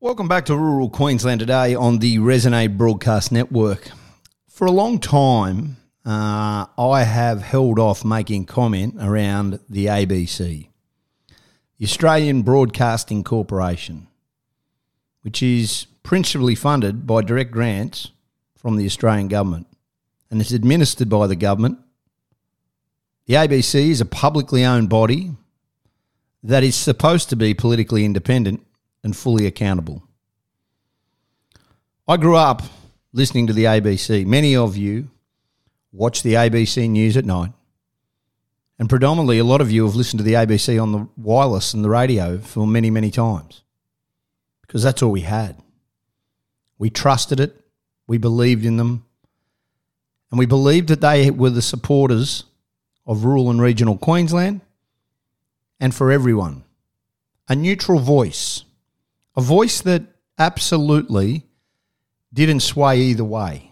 Welcome back to rural Queensland today on the Resonate Broadcast Network. For a long time, uh, I have held off making comment around the ABC, the Australian Broadcasting Corporation, which is principally funded by direct grants from the Australian government and is administered by the government. The ABC is a publicly owned body that is supposed to be politically independent and fully accountable. I grew up listening to the ABC. Many of you watch the ABC news at night. And predominantly, a lot of you have listened to the ABC on the wireless and the radio for many, many times because that's all we had. We trusted it, we believed in them, and we believed that they were the supporters of rural and regional Queensland and for everyone. A neutral voice, a voice that absolutely didn't sway either way.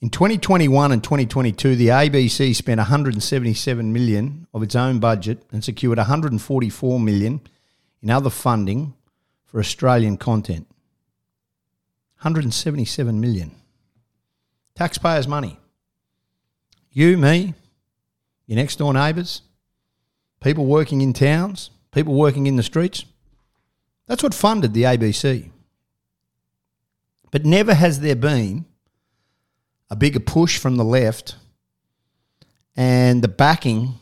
In 2021 and 2022, the ABC spent 177 million of its own budget and secured 144 million in other funding for Australian content. 177 million. Taxpayers' money. You, me, your next door neighbours, people working in towns, people working in the streets. That's what funded the ABC. But never has there been a bigger push from the left and the backing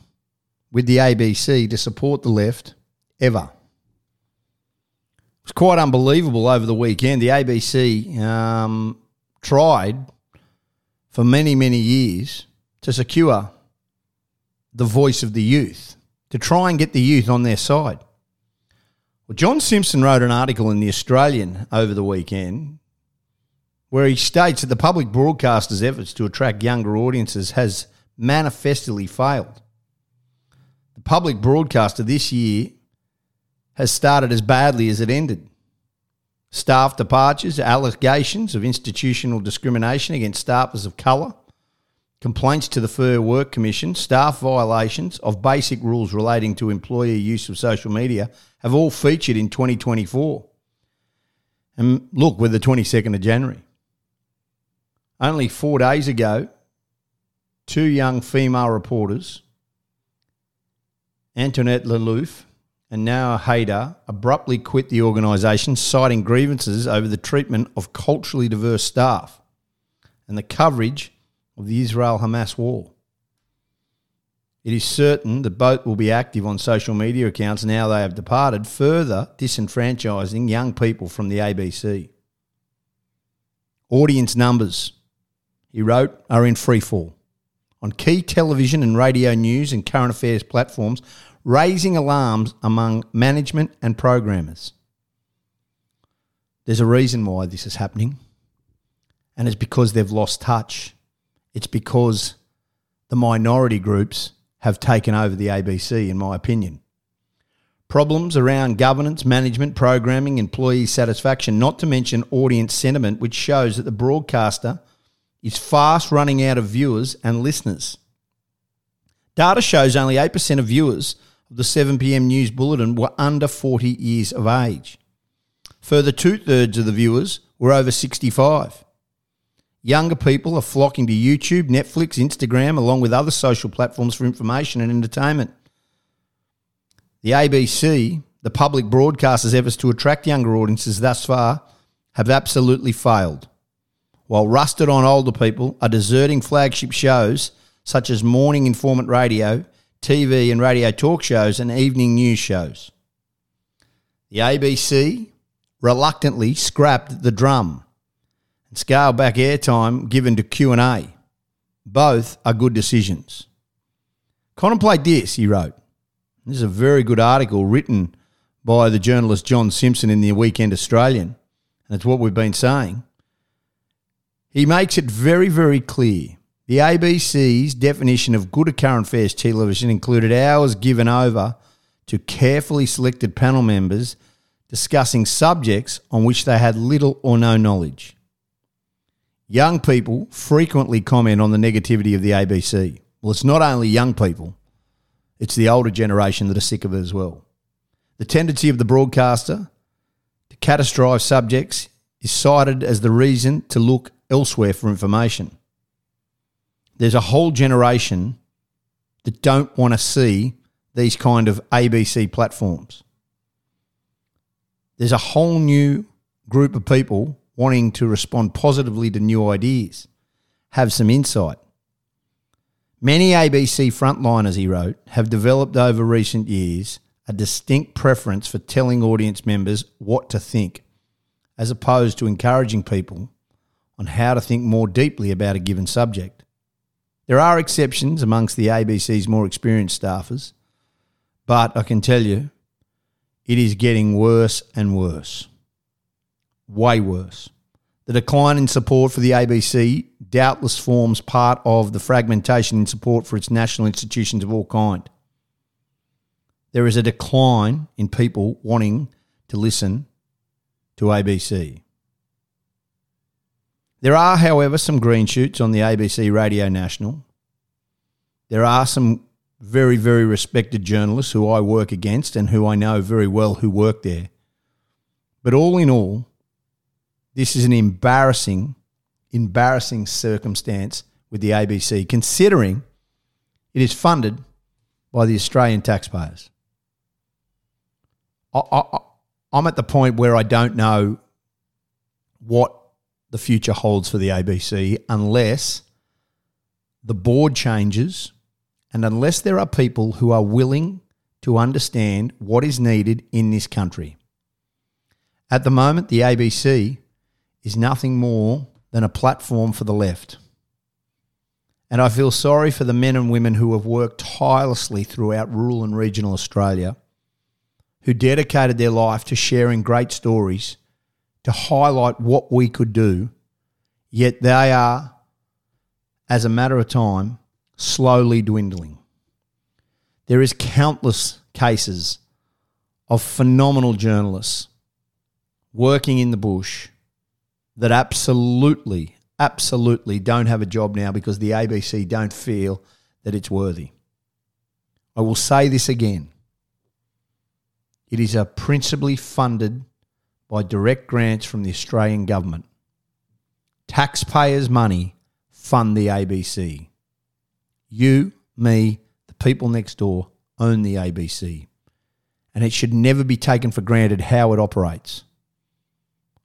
with the ABC to support the left ever. It was quite unbelievable over the weekend. The ABC um, tried for many, many years to secure the voice of the youth, to try and get the youth on their side. Well, John Simpson wrote an article in The Australian over the weekend where he states that the public broadcaster's efforts to attract younger audiences has manifestly failed. The public broadcaster this year has started as badly as it ended. Staff departures, allegations of institutional discrimination against staffers of colour, complaints to the Fair Work Commission, staff violations of basic rules relating to employee use of social media have all featured in 2024. And look, we're the 22nd of January. Only four days ago, two young female reporters, Antoinette Lattouf and Nour Haydar, abruptly quit the organisation, citing grievances over the treatment of culturally diverse staff and the coverage of the Israel Hamas war. It is certain that both will be active on social media accounts now they have departed, further disenfranchising young people from the ABC. Audience numbers he wrote, are in freefall on key television and radio news and current affairs platforms, raising alarms among management and programmers. There's a reason why this is happening, and it's because they've lost touch. It's because the minority groups have taken over the ABC, in my opinion. Problems around governance, management, programming, employee satisfaction, not to mention audience sentiment, which shows that the broadcaster is fast running out of viewers and listeners. Data shows only 8% of viewers of the 7pm news bulletin were under 40 years of age. Further, two thirds of the viewers were over 65. Younger people are flocking to YouTube, Netflix, Instagram, along with other social platforms for information and entertainment. The ABC, the public broadcaster's efforts to attract younger audiences thus far, have absolutely failed while rusted on older people are deserting flagship shows such as morning informant radio, TV and radio talk shows, and evening news shows. The ABC reluctantly scrapped the drum and scaled back airtime given to Q&A. Both are good decisions. Contemplate this, he wrote. This is a very good article written by the journalist John Simpson in the Weekend Australian, and it's what we've been saying. He makes it very, very clear. The ABC's definition of good current affairs television included hours given over to carefully selected panel members discussing subjects on which they had little or no knowledge. Young people frequently comment on the negativity of the ABC. Well, it's not only young people, it's the older generation that are sick of it as well. The tendency of the broadcaster to catastrophize subjects is cited as the reason to look elsewhere for information. There's a whole generation that don't want to see these kind of ABC platforms. There's a whole new group of people wanting to respond positively to new ideas, have some insight. Many ABC frontliners, he wrote, have developed over recent years a distinct preference for telling audience members what to think, as opposed to encouraging people on how to think more deeply about a given subject. There are exceptions amongst the ABC's more experienced staffers, but I can tell you, it is getting worse and worse. Way worse. The decline in support for the ABC doubtless forms part of the fragmentation in support for its national institutions of all kind. There is a decline in people wanting to listen to ABC. There are, however, some green shoots on the ABC Radio National. There are some very, very respected journalists who I work against and who I know very well who work there. But all in all, this is an embarrassing, embarrassing circumstance with the ABC, considering it is funded by the Australian taxpayers. I, I, I'm at the point where I don't know what the future holds for the ABC unless the board changes and unless there are people who are willing to understand what is needed in this country. At the moment, the ABC is nothing more than a platform for the left. And I feel sorry for the men and women who have worked tirelessly throughout rural and regional Australia, who dedicated their life to sharing great stories to highlight what we could do, yet they are, as a matter of time, slowly dwindling. There is countless cases of phenomenal journalists working in the bush that absolutely, absolutely don't have a job now because the ABC don't feel that it's worthy. I will say this again. It is a principally funded by direct grants from the Australian government. Taxpayers' money fund the ABC. You, me, the people next door own the ABC. And it should never be taken for granted how it operates.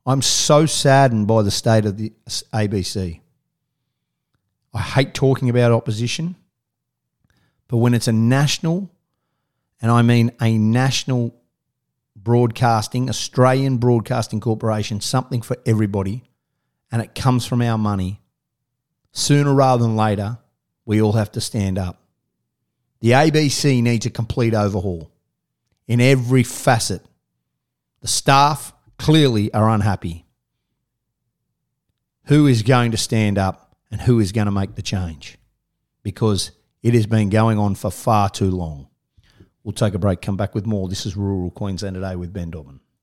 I'm so saddened by the state of the ABC. I hate talking about opposition, but when it's a national, and I mean a national broadcasting, Australian Broadcasting Corporation, something for everybody, and it comes from our money, sooner rather than later, we all have to stand up. The ABC needs a complete overhaul in every facet. The staff clearly are unhappy. Who is going to stand up and who is going to make the change? Because it has been going on for far too long. We'll take a break, come back with more. This is Rural Queensland Today with Ben Dobbin.